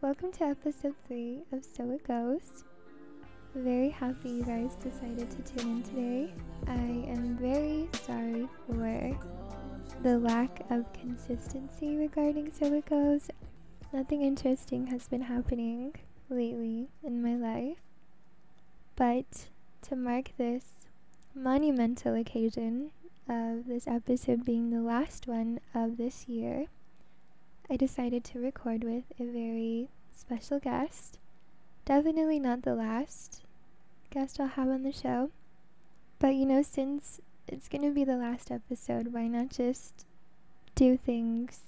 Welcome to episode 3 of So It Goes. Very happy you guys decided to tune in today. I am very sorry for the lack of consistency regarding So It Goes. Nothing interesting has been happening lately in my life. But to mark this monumental occasion of this episode being the last one of this year, I decided to record with a very special guest. Definitely not the last guest I'll have on the show. But you know, since it's going to be the last episode, why not just do things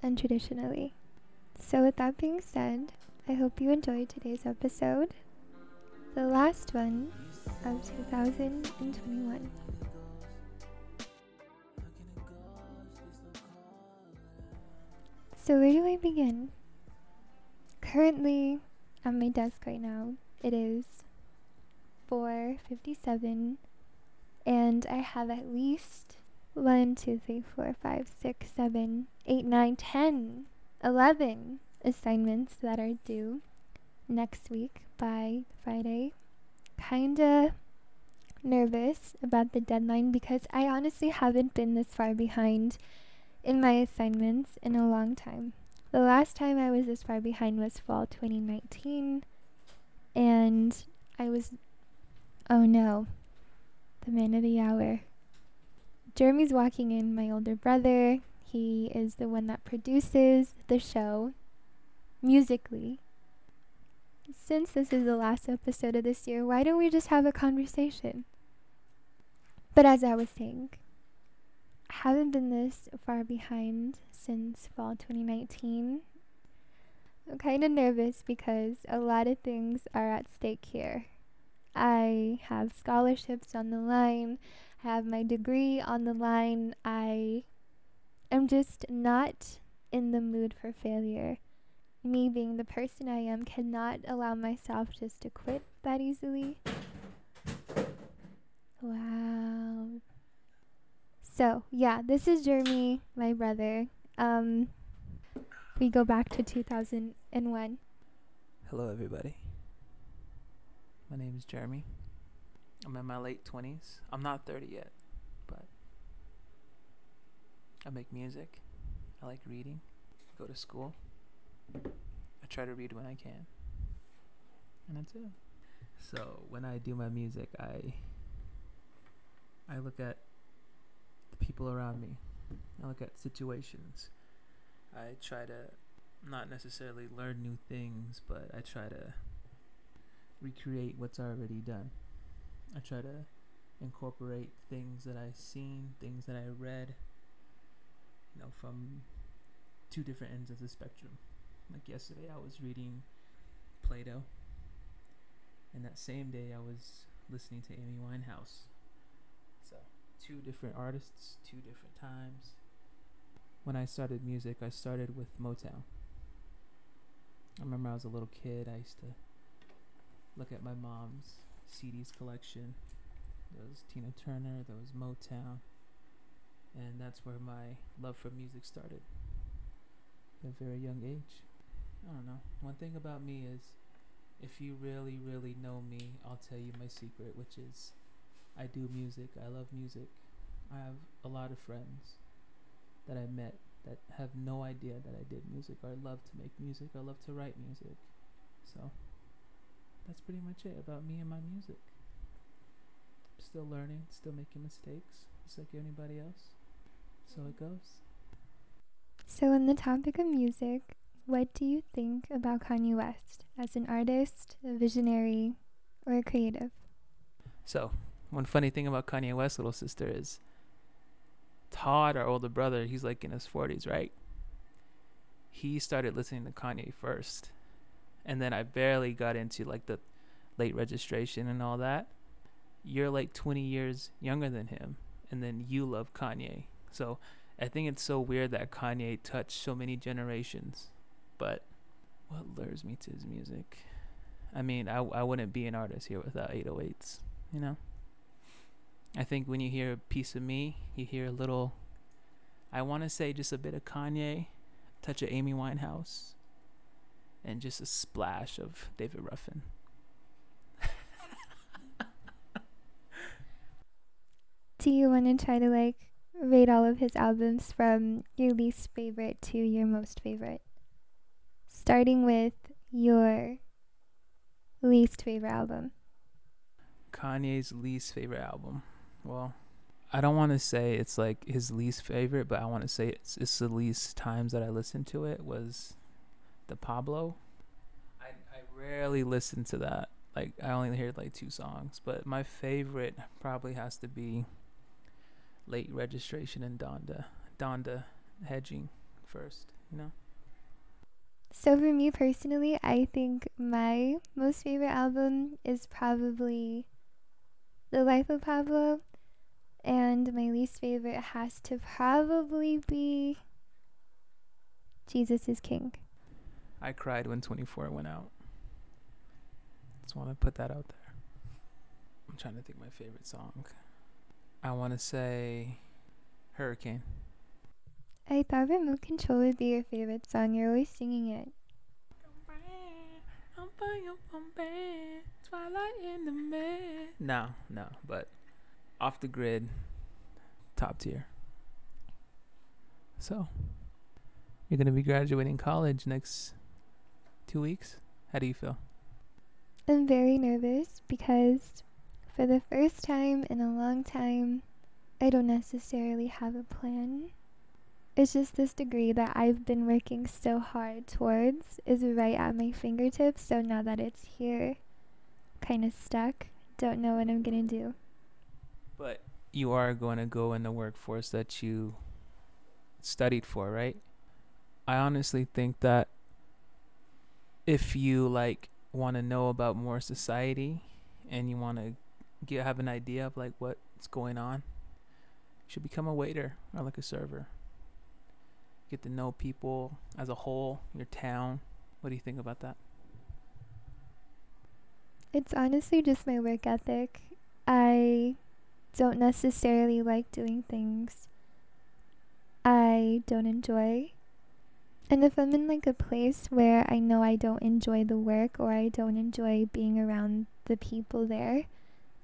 untraditionally? So, with that being said, I hope you enjoyed today's episode, the last one of 2021. So, where do I begin? Currently, at my desk right now, it is 4:57, and I have at least 1, 2, 3, 4, 5, 6, 7, 8, 9, 10, 11 assignments that are due next week by Friday. Kinda nervous about the deadline because I honestly haven't been this far behind in my assignments in a long time. The last time I was this far behind was fall 2019, and I was. Oh no. The man of the hour. Jeremy's walking in, my older brother. He is the one that produces the show musically. Since this is the last episode of this year, why don't we just have a conversation? But as I was saying, haven't been this far behind since fall 2019. I'm kind of nervous because a lot of things are at stake here. I have scholarships on the line, I have my degree on the line. I am just not in the mood for failure. Me being the person I am cannot allow myself just to quit that easily. Wow, so, yeah, this is Jeremy, my brother. Um, we go back to 2001. Hello, everybody. My name is Jeremy. I'm in my late 20s. I'm not 30 yet, but I make music. I like reading. I Go to school. I try to read when I can. And that's it. So, when I do my music, I I look at people around me. I look at situations. I try to not necessarily learn new things, but I try to recreate what's already done. I try to incorporate things that I've seen, things that I read, you know, from two different ends of the spectrum. Like yesterday, I was reading Plato, and that same day, I was listening to Amy Winehouse two different artists, two different times. When I started music, I started with Motown. I remember I was a little kid, I used to look at my mom's CDs collection. There was Tina Turner, there was Motown, and that's where my love for music started at a very young age. I don't know. One thing about me is if you really, really know me, I'll tell you my secret, which is I do music. I love music. I have a lot of friends that I met that have no idea that I did music or I love to make music. I love to write music. So that's pretty much it about me and my music. Still learning, still making mistakes, just like anybody else. So it goes. So, on the topic of music, what do you think about Kanye West as an artist, a visionary, or a creative? So, one funny thing about Kanye West's little sister is Todd, our older brother, he's like in his 40s, right? He started listening to Kanye first. And then I barely got into like the late registration and all that. You're like 20 years younger than him. And then you love Kanye. So I think it's so weird that Kanye touched so many generations. But what lures me to his music? I mean, I, I wouldn't be an artist here without 808s, you know? I think when you hear a piece of me, you hear a little, I want to say just a bit of Kanye, touch of Amy Winehouse, and just a splash of David Ruffin. Do you want to try to like rate all of his albums from your least favorite to your most favorite? Starting with your least favorite album. Kanye's least favorite album. Well, I don't want to say it's like his least favorite, but I want to say it's, it's the least times that I listened to it was the Pablo. I I rarely listen to that. Like I only heard like two songs, but my favorite probably has to be late registration and Donda. Donda hedging first, you know. So for me personally, I think my most favorite album is probably The Life of Pablo, and my least favorite has to probably be Jesus is King. I cried when 24 went out. Just want to put that out there. I'm trying to think my favorite song. I want to say Hurricane. I thought Remote Control would be your favorite song. You're always singing it. No, no, but off the grid, top tier. So, you're gonna be graduating college next two weeks. How do you feel? I'm very nervous because for the first time in a long time, I don't necessarily have a plan. It's just this degree that I've been working so hard towards is right at my fingertips. So now that it's here, kind of stuck, don't know what I'm gonna do. But you are going to go in the workforce that you studied for, right? I honestly think that if you like want to know about more society and you want to get have an idea of like what's going on, you should become a waiter or like a server. Get to know people as a whole, your town. What do you think about that? It's honestly just my work ethic. I don't necessarily like doing things I don't enjoy. And if I'm in like a place where I know I don't enjoy the work or I don't enjoy being around the people there,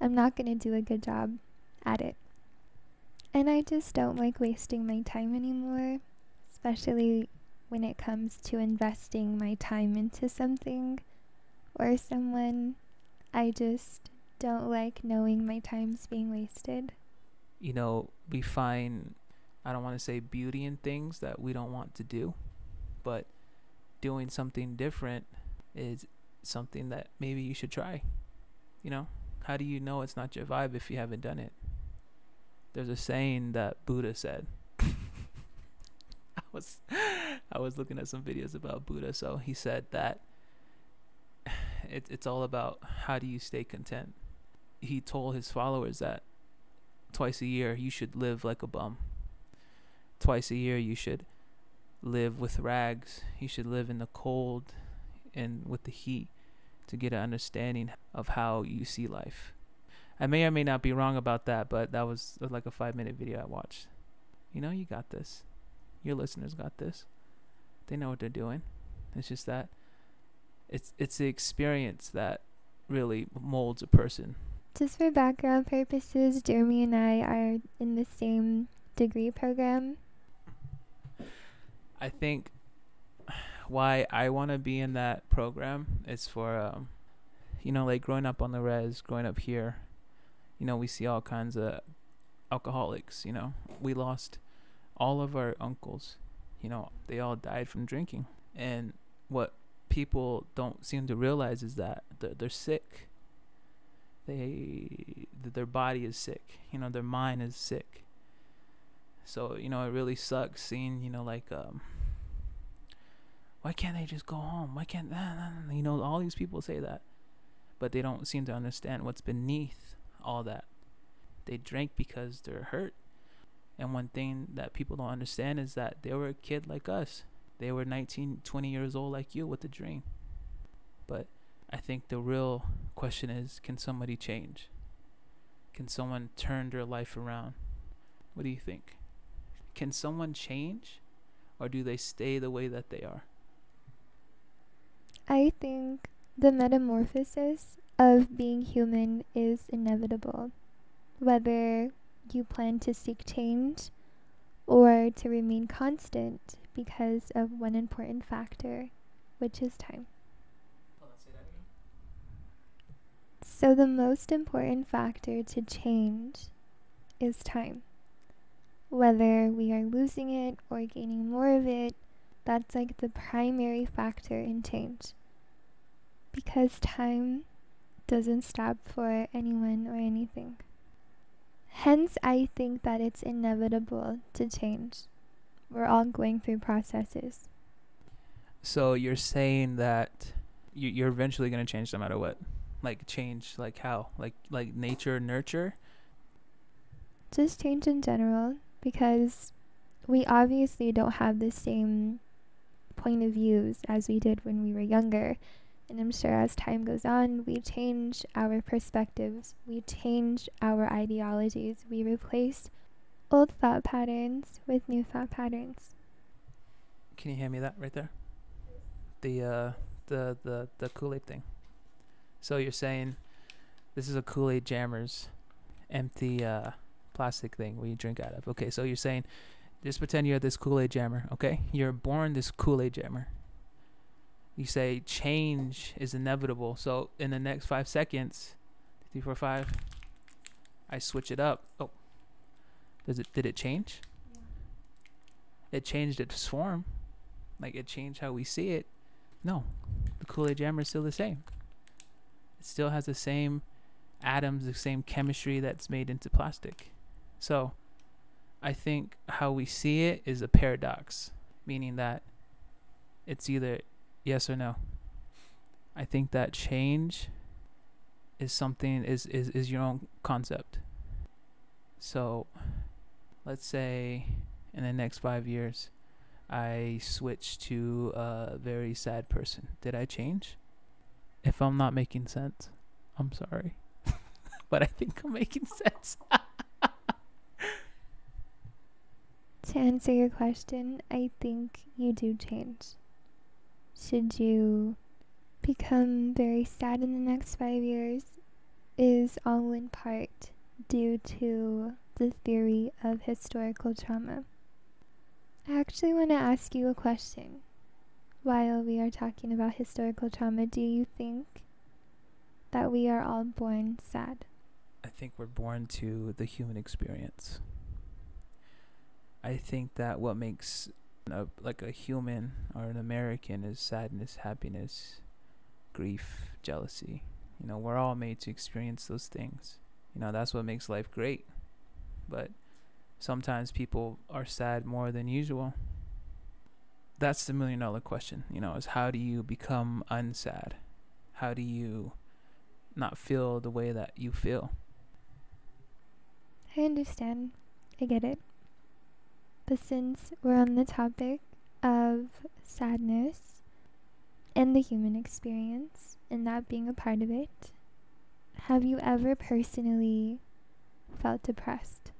I'm not going to do a good job at it. And I just don't like wasting my time anymore, especially when it comes to investing my time into something or someone. I just don't like knowing my time's being wasted. You know, we find, I don't want to say beauty in things that we don't want to do, but doing something different is something that maybe you should try. You know, how do you know it's not your vibe if you haven't done it? There's a saying that Buddha said. I was I was looking at some videos about Buddha, so he said that it, it's all about how do you stay content. He told his followers that twice a year you should live like a bum. Twice a year you should live with rags. You should live in the cold and with the heat to get an understanding of how you see life. I may or may not be wrong about that, but that was uh, like a five minute video I watched. You know, you got this. Your listeners got this. They know what they're doing. It's just that it's it's the experience that really molds a person. Just for background purposes, Jeremy and I are in the same degree program. I think why I want to be in that program is for um, you know like growing up on the res, growing up here, you know we see all kinds of alcoholics. You know we lost all of our uncles. You know they all died from drinking, and what people don't seem to realize is that they're, they're sick. They their body is sick. You know their mind is sick. So you know it really sucks seeing you know like um why can't they just go home? Why can't you know all these people say that, but they don't seem to understand what's beneath all that. They drink because they're hurt, and one thing that people don't understand is that they were a kid like us. They were 19, 20 years old like you with a dream. But I think the real question is can somebody change? Can someone turn their life around? What do you think? Can someone change or do they stay the way that they are? I think the metamorphosis of being human is inevitable, whether you plan to seek change or to remain constant because of one important factor, which is time. So, the most important factor to change is time. Whether we are losing it or gaining more of it, that's like the primary factor in change. Because time doesn't stop for anyone or anything. Hence, I think that it's inevitable to change. We're all going through processes. So you're saying that you, you're eventually going to change no matter what? Like change, like how? Like like nature, nurture? Just change in general because we obviously don't have the same point of views as we did when we were younger. And I'm sure as time goes on, we change our perspectives, we change our ideologies, we replace old thought patterns with new thought patterns. Can you hand me that right there? The uh the the the Kool-Aid thing. So you're saying this is a Kool-Aid Jammers empty uh plastic thing where you drink out of. Okay, so you're saying just pretend you're this Kool-Aid jammer, okay? You're born this Kool-Aid jammer. You say change is inevitable. So in the next five seconds, three, four, five, I switch it up. Oh, does it? Did it change? Yeah. It changed its form, like it changed how we see it. No, the Kool-Aid jammer is still the same. Still has the same atoms, the same chemistry that's made into plastic. So I think how we see it is a paradox, meaning that it's either yes or no. I think that change is something is is, is your own concept. So let's say in the next five years I switch to a very sad person. Did I change? If I'm not making sense, I'm sorry. but I think I'm making sense. To answer your question, I think you do change. Should you become very sad in the next five years, is all in part due to the theory of historical trauma. I actually want to ask you a question. While we are talking about historical trauma, do you think that we are all born sad? I think we're born to the human experience. I think that what makes a, like a human or an American is sadness, happiness, grief, jealousy. You know, we're all made to experience those things. You know, that's what makes life great. But sometimes people are sad more than usual. That's the million dollar question, you know, is how do you become unsad? How do you not feel the way that you feel? I understand. I get it. But since we're on the topic of sadness and the human experience and that being a part of it, have you ever personally felt depressed?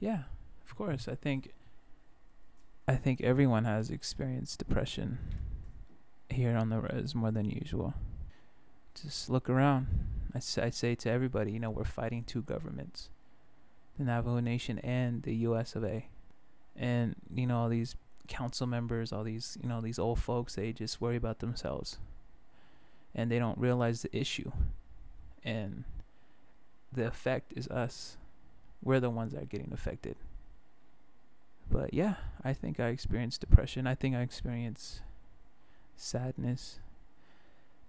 Yeah, of course. I think I think everyone has experienced depression here on the res more than usual. Just look around. I, I say to everybody, you know, we're fighting two governments the Navajo Nation and the US of A. And, you know, all these council members, all these, you know, these old folks, they just worry about themselves. And they don't realize the issue. And the effect is us. We're the ones that are getting affected. But yeah, I think I experienced depression. I think I experienced sadness.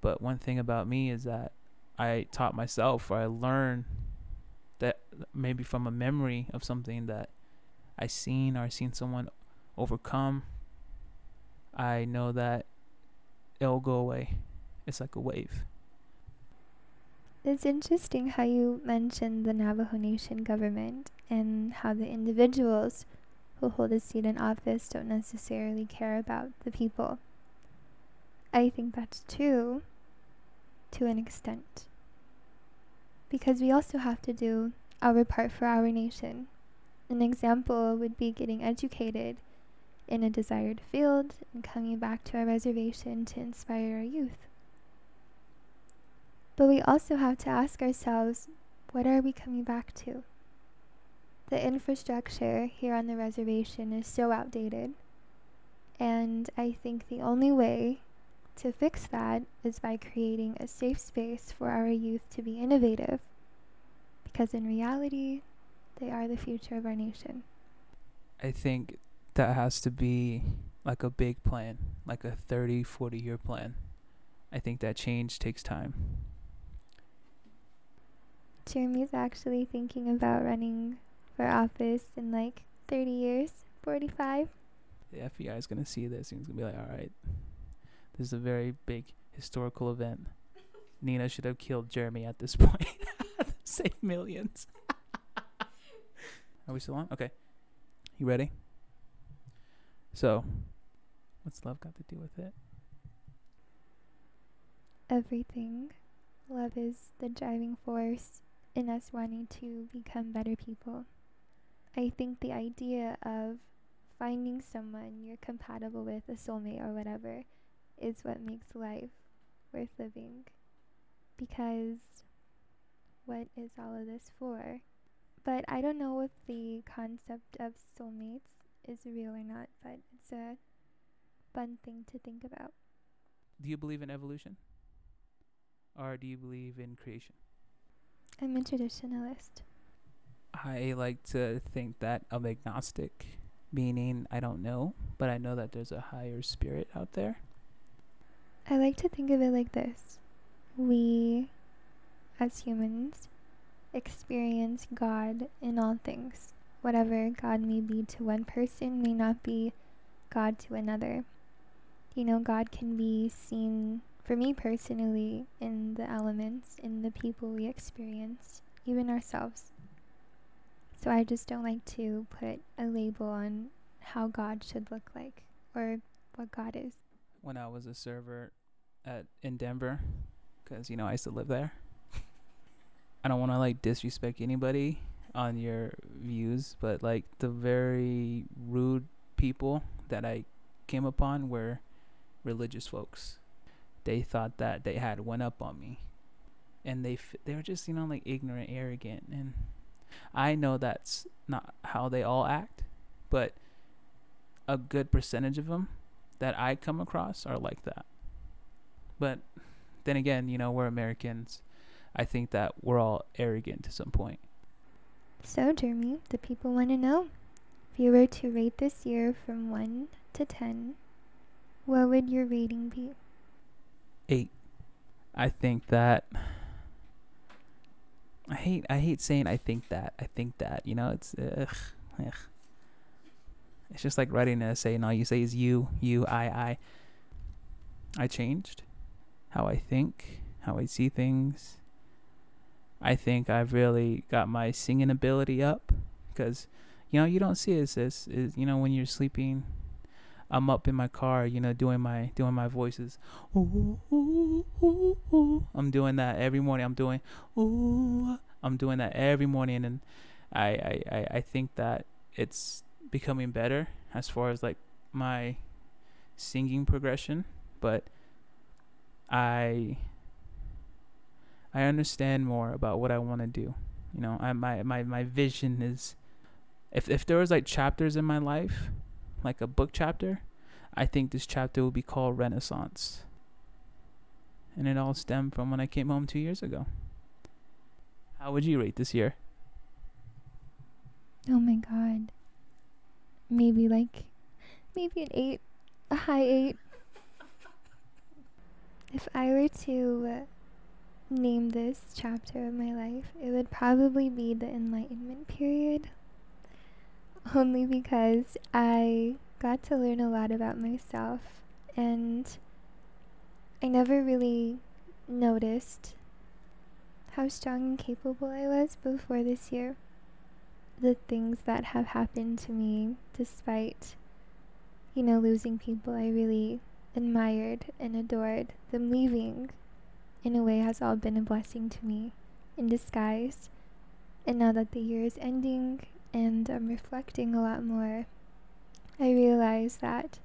But one thing about me is that I taught myself or I learned that maybe from a memory of something that I seen or I seen someone overcome, I know that it'll go away. It's like a wave. It's interesting how you mentioned the Navajo Nation government and how the individuals who hold a seat in office don't necessarily care about the people. I think that's true to an extent because we also have to do our part for our nation. An example would be getting educated in a desired field and coming back to our reservation to inspire our youth. But we also have to ask ourselves what are we coming back to? The infrastructure here on the reservation is so outdated. And I think the only way to fix that is by creating a safe space for our youth to be innovative. Because in reality, they are the future of our nation. I think that has to be like a big plan, like a 30, 40 year plan. I think that change takes time. Jeremy's actually thinking about running for office in like 30 years, 45. The FBI is going to see this and it's going to be like, all right, this is a very big historical event. Nina should have killed Jeremy at this point. Save millions. Are we still on? Okay. You ready? So, what's love got to do with it? Everything. Love is the driving force in us wanting to become better people. I think the idea of finding someone you're compatible with, a soulmate or whatever, is what makes life worth living. Because what is all of this for? But I don't know if the concept of soulmates is real or not, but it's a fun thing to think about. Do you believe in evolution? Or do you believe in creation? I'm a traditionalist. I like to think that I'm agnostic, meaning I don't know, but I know that there's a higher spirit out there. I like to think of it like this we, as humans, experience God in all things. Whatever God may be to one person may not be God to another. You know, God can be seen for me personally, in the elements, in the people we experience, even ourselves. So I just don't like to put a label on how God should look like or what God is. When I was a server at in Denver, because you know I used to live there. I don't want to like disrespect anybody on your views, but like the very rude people that I came upon were religious folks they thought that they had one up on me and they f- they were just you know like ignorant arrogant and i know that's not how they all act but a good percentage of them that i come across are like that. But then again you know we're americans. I think that we're all arrogant to some point. So jeremy the people want to know if you were to rate this year from 1 to 10 what would your rating be? Eight. I think that I hate I hate saying I think that I think that you know it's ugh, ugh. it's just like writing an essay and all you say is you you I I. I changed how I think, how I see things. I think I've really got my singing ability up because you know you don't see it sis is you know when you're sleeping I'm up in my car, you know, doing my doing my voices. Ooh, ooh, ooh, I'm doing that every morning. I'm doing ooh, I'm doing that every morning, and I, I I I think that it's becoming better as far as like my singing progression, but I I understand more about what I want to do. You know, I my my my vision is if if there was like chapters in my life like a book chapter, I think this chapter will be called Renaissance. And it all stemmed from when I came home two years ago. How would you rate this year? Oh my god. Maybe like, maybe an 8, a high 8. If I were to uh, name this chapter of my life, it would probably be the Enlightenment period only because I got to learn a lot about myself and I never really noticed how strong and capable I was before this year. The things that have happened to me despite, you know, losing people I really admired and adored, them leaving in a way has all been a blessing to me in disguise. And now that the year is ending and I'm reflecting a lot more, I realize that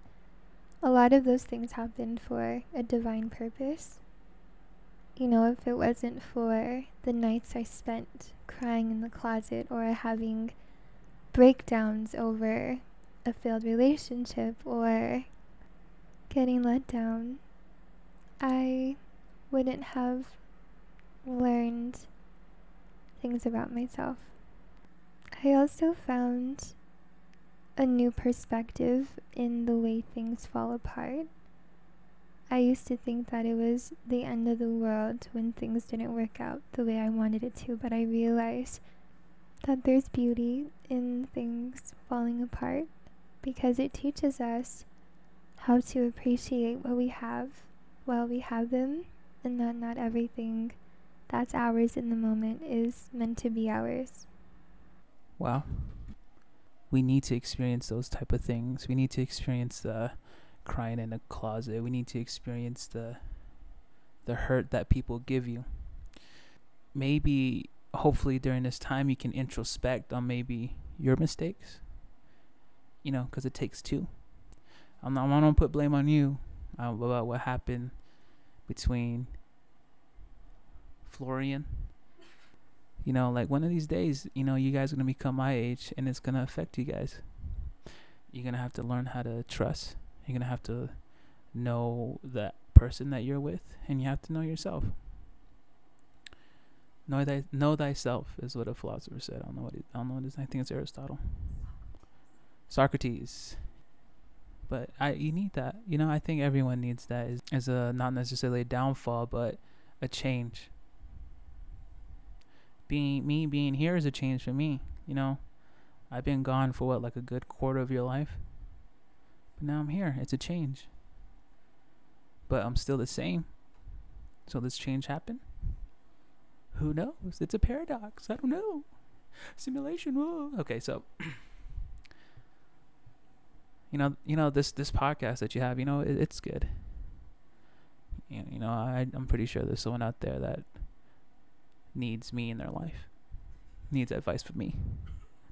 a lot of those things happened for a divine purpose. You know, if it wasn't for the nights I spent crying in the closet or having breakdowns over a failed relationship or getting let down, I wouldn't have learned things about myself. I also found a new perspective in the way things fall apart. I used to think that it was the end of the world when things didn't work out the way I wanted it to, but I realized that there's beauty in things falling apart because it teaches us how to appreciate what we have while we have them, and that not everything that's ours in the moment is meant to be ours. Wow we need to experience those type of things. We need to experience the crying in a closet. We need to experience the the hurt that people give you. Maybe hopefully during this time you can introspect on maybe your mistakes. You know, cuz it takes two. I'm not I don't put blame on you uh, about what happened between Florian you know, like one of these days, you know, you guys are gonna become my age, and it's gonna affect you guys. You're gonna have to learn how to trust. You're gonna have to know that person that you're with, and you have to know yourself. Know thy know thyself is what a philosopher said. I don't know what it, I don't know what it is. I think it's Aristotle. Socrates. But I you need that. You know, I think everyone needs that as, as a not necessarily a downfall, but a change being me being here is a change for me. You know, I've been gone for what like a good quarter of your life, but now I'm here. It's a change, but I'm still the same. So this change happen? Who knows? It's a paradox. I don't know. Simulation. Whoa. Okay, so you know, you know this this podcast that you have. You know, it, it's good. You you know, I I'm pretty sure there's someone out there that needs me in their life, needs advice from me,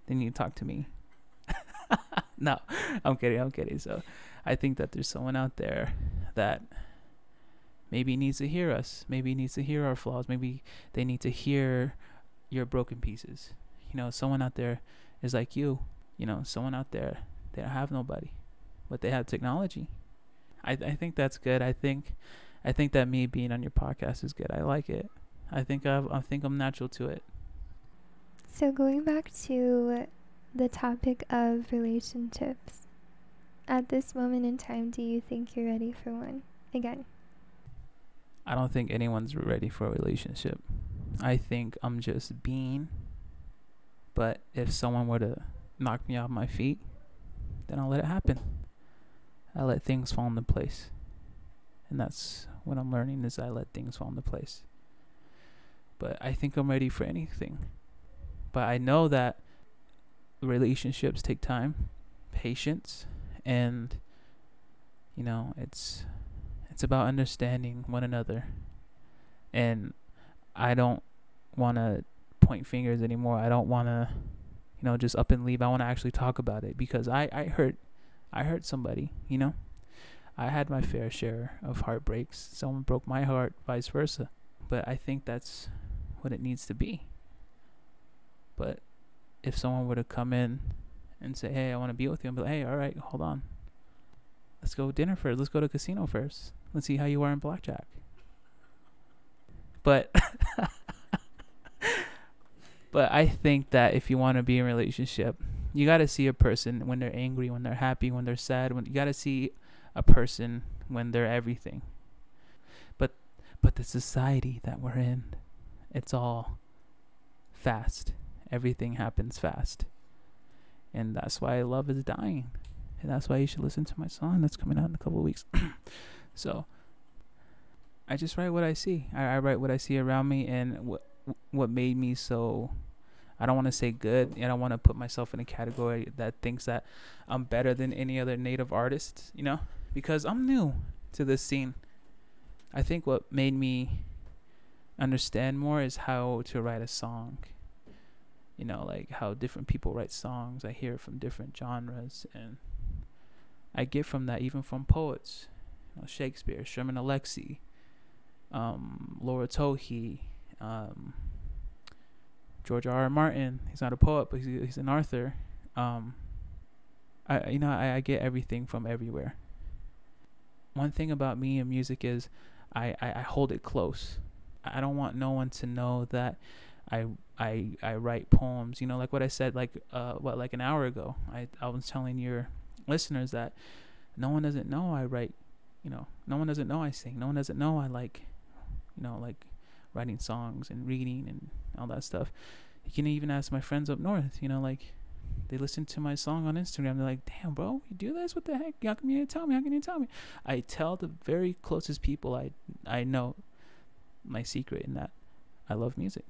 they need to talk to me. no, I'm kidding. I'm kidding. So I think that there's someone out there that maybe needs to hear us, maybe needs to hear our flaws, maybe they need to hear your broken pieces. You know, someone out there is like you. You know, someone out there they don't have nobody, but they have technology. I I think that's good. I think I think that me being on your podcast is good. I like it. I think I've, I think I'm natural to it. So going back to the topic of relationships, at this moment in time, do you think you're ready for one again? I don't think anyone's ready for a relationship. I think I'm just being. But if someone were to knock me off my feet, then I'll let it happen. I let things fall into place. And that's what I'm learning is I let things fall into place but I think I'm ready for anything. But I know that relationships take time, patience, and you know, it's it's about understanding one another. And I don't want to point fingers anymore. I don't want to you know, just up and leave. I want to actually talk about it because I I hurt I hurt somebody, you know? I had my fair share of heartbreaks. Someone broke my heart, vice versa. But I think that's what it needs to be. But if someone were to come in and say, "Hey, I want to be with you," I'm like, "Hey, all right, hold on. Let's go dinner first. Let's go to casino first. Let's see how you are in blackjack." But but I think that if you want to be in a relationship, you got to see a person when they're angry, when they're happy, when they're sad, when you got to see a person when they're everything. But but the society that we're in it's all fast. Everything happens fast. And that's why love is dying. And that's why you should listen to my song that's coming out in a couple weeks. so I just write what I see. I, I write what I see around me and what what made me so I don't want to say good. I don't want to put myself in a category that thinks that I'm better than any other native artist, you know, because I'm new to this scene. I think what made me understand more is how to write a song. You know, like how different people write songs. I hear from different genres and I get from that, even from poets, you know, Shakespeare, Sherman Alexie, um, Laura Tohe, um, George R. R. Martin. He's not a poet, but he's, he's an author. Um, I you know I, I get everything from everywhere. One thing about me and music is I, I, I hold it close. I don't want no one to know that I I I write poems. You know, like what I said like uh what like an hour ago. I I was telling your listeners that no one doesn't know I write. You know, no one doesn't know I sing. No one doesn't know I like, you know, like writing songs and reading and all that stuff. You can even ask my friends up north. You know, like they listen to my song on Instagram. They're like, "Damn, bro, you do this? What the heck? How come you tell me? How can you tell me?" I tell the very closest people I I know my secret in that I love music,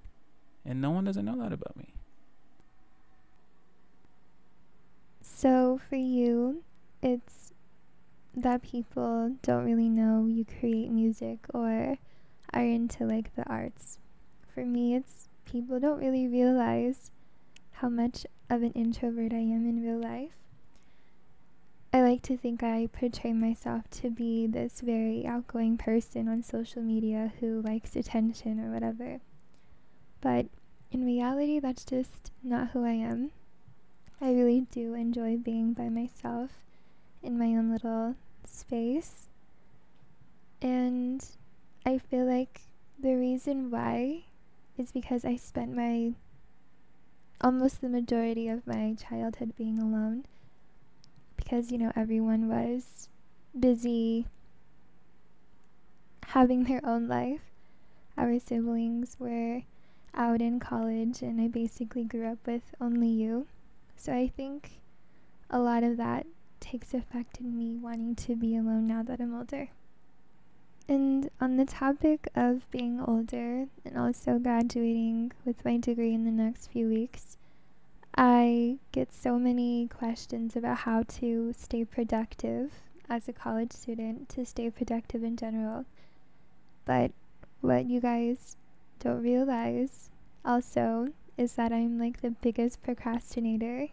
and no one doesn't know that about me. So for you, it's that people don't really know you create music or are into like the arts. For me, it's people don't really realize how much of an introvert I am in real life. I like to think I portray myself to be this very outgoing person on social media who likes attention or whatever. But in reality, that's just not who I am. I really do enjoy being by myself in my own little space. And I feel like the reason why is because I spent my almost the majority of my childhood being alone because, you know, everyone was busy having their own life. Our siblings were out in college, and I basically grew up with only you. So I think a lot of that takes effect in me wanting to be alone now that I'm older. And on the topic of being older and also graduating with my degree in the next few weeks, I get so many questions about how to stay productive as a college student, to stay productive in general. But what you guys don't realize also is that I'm like the biggest procrastinator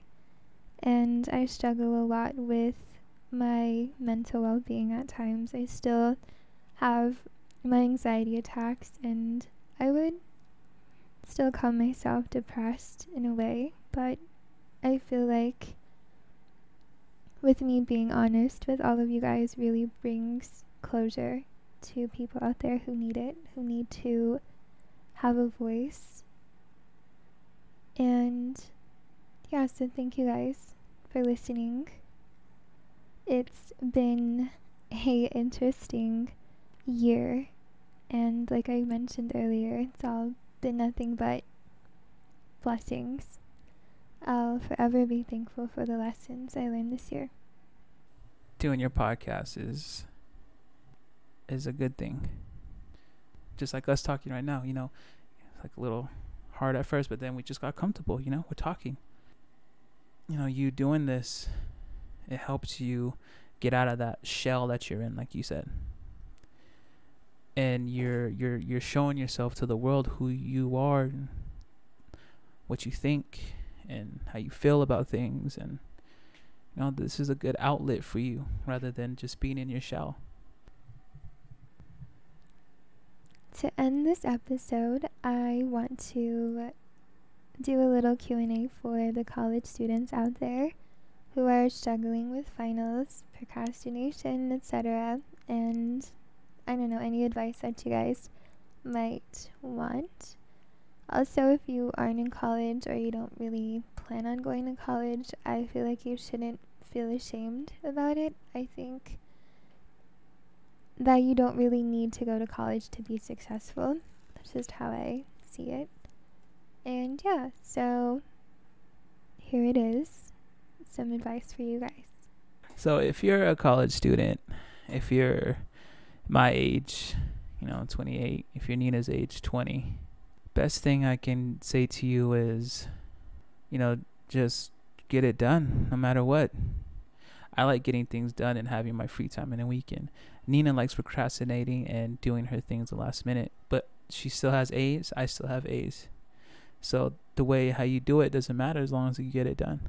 and I struggle a lot with my mental well being at times. I still have my anxiety attacks and I would still call myself depressed in a way but I feel like with me being honest with all of you guys really brings closure to people out there who need it, who need to have a voice. And yeah, so thank you guys for listening. It's been a interesting year and like I mentioned earlier, it's all been nothing but blessings. I'll forever be thankful for the lessons I learned this year. Doing your podcast is is a good thing. Just like us talking right now, you know, it's like a little hard at first, but then we just got comfortable, you know, we're talking. You know, you doing this, it helps you get out of that shell that you're in, like you said. And you're you're you're showing yourself to the world who you are, what you think, and how you feel about things and you know this is a good outlet for you rather than just being in your shell. To end this episode i want to do a little q&a for the college students out there who are struggling with finals procrastination etc and i don't know any advice that you guys might want also, if you aren't in college or you don't really plan on going to college, I feel like you shouldn't feel ashamed about it. I think that you don't really need to go to college to be successful. That's just how I see it. And yeah, so here it is some advice for you guys. So, if you're a college student, if you're my age, you know, 28, if you're Nina's age, 20, best thing I can say to you is, you know, just get it done no matter what. I like getting things done and having my free time in a weekend. Nina likes procrastinating and doing her things the last minute, but she still has A's. I still have A's. So the way how you do it doesn't matter as long as you get it done.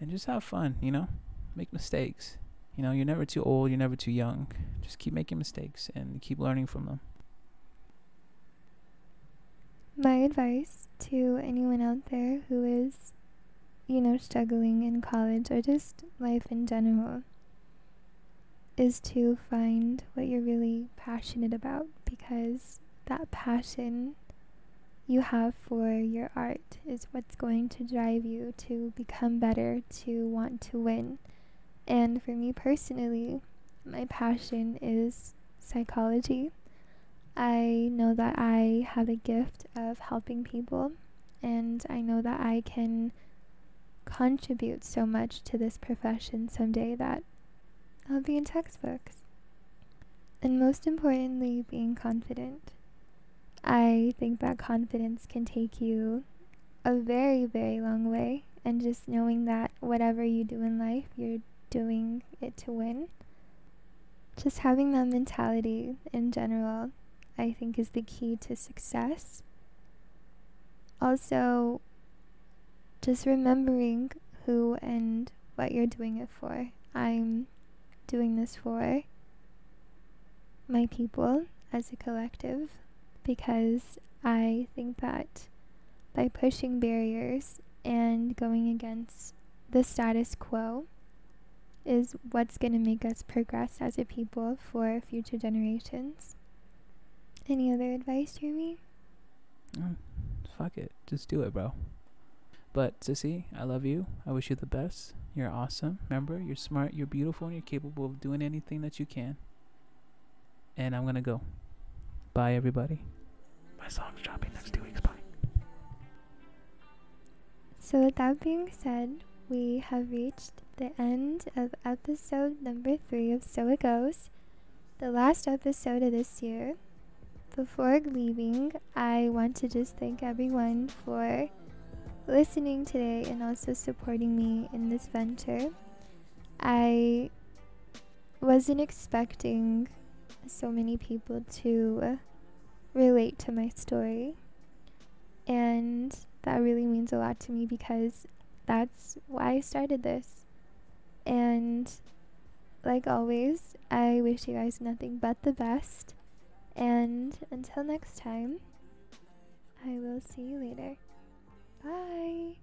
And just have fun, you know? Make mistakes. You know, you're never too old, you're never too young. Just keep making mistakes and keep learning from them. My advice to anyone out there who is, you know, struggling in college or just life in general is to find what you're really passionate about because that passion you have for your art is what's going to drive you to become better, to want to win. And for me personally, my passion is psychology. I know that I have a gift of helping people, and I know that I can contribute so much to this profession someday that I'll be in textbooks. And most importantly, being confident. I think that confidence can take you a very, very long way, and just knowing that whatever you do in life, you're doing it to win. Just having that mentality in general, I think, is the key to success. Also, just remembering who and what you're doing it for. I'm doing this for my people as a collective because I think that by pushing barriers and going against the status quo, is what's going to make us progress as a people for future generations. Any other advice, Jeremy? Mm, fuck it. Just do it, bro. But, Sissy, I love you. I wish you the best. You're awesome. Remember, you're smart, you're beautiful, and you're capable of doing anything that you can. And I'm going to go. Bye, everybody. My song's dropping next two weeks. Bye. So, with that being said, we have reached the end of episode number three of So It Goes, the last episode of this year. Before leaving, I want to just thank everyone for listening today and also supporting me in this venture. I wasn't expecting so many people to relate to my story, and that really means a lot to me because that's why I started this. And like always, I wish you guys nothing but the best. And until next time, I will see you later. Bye.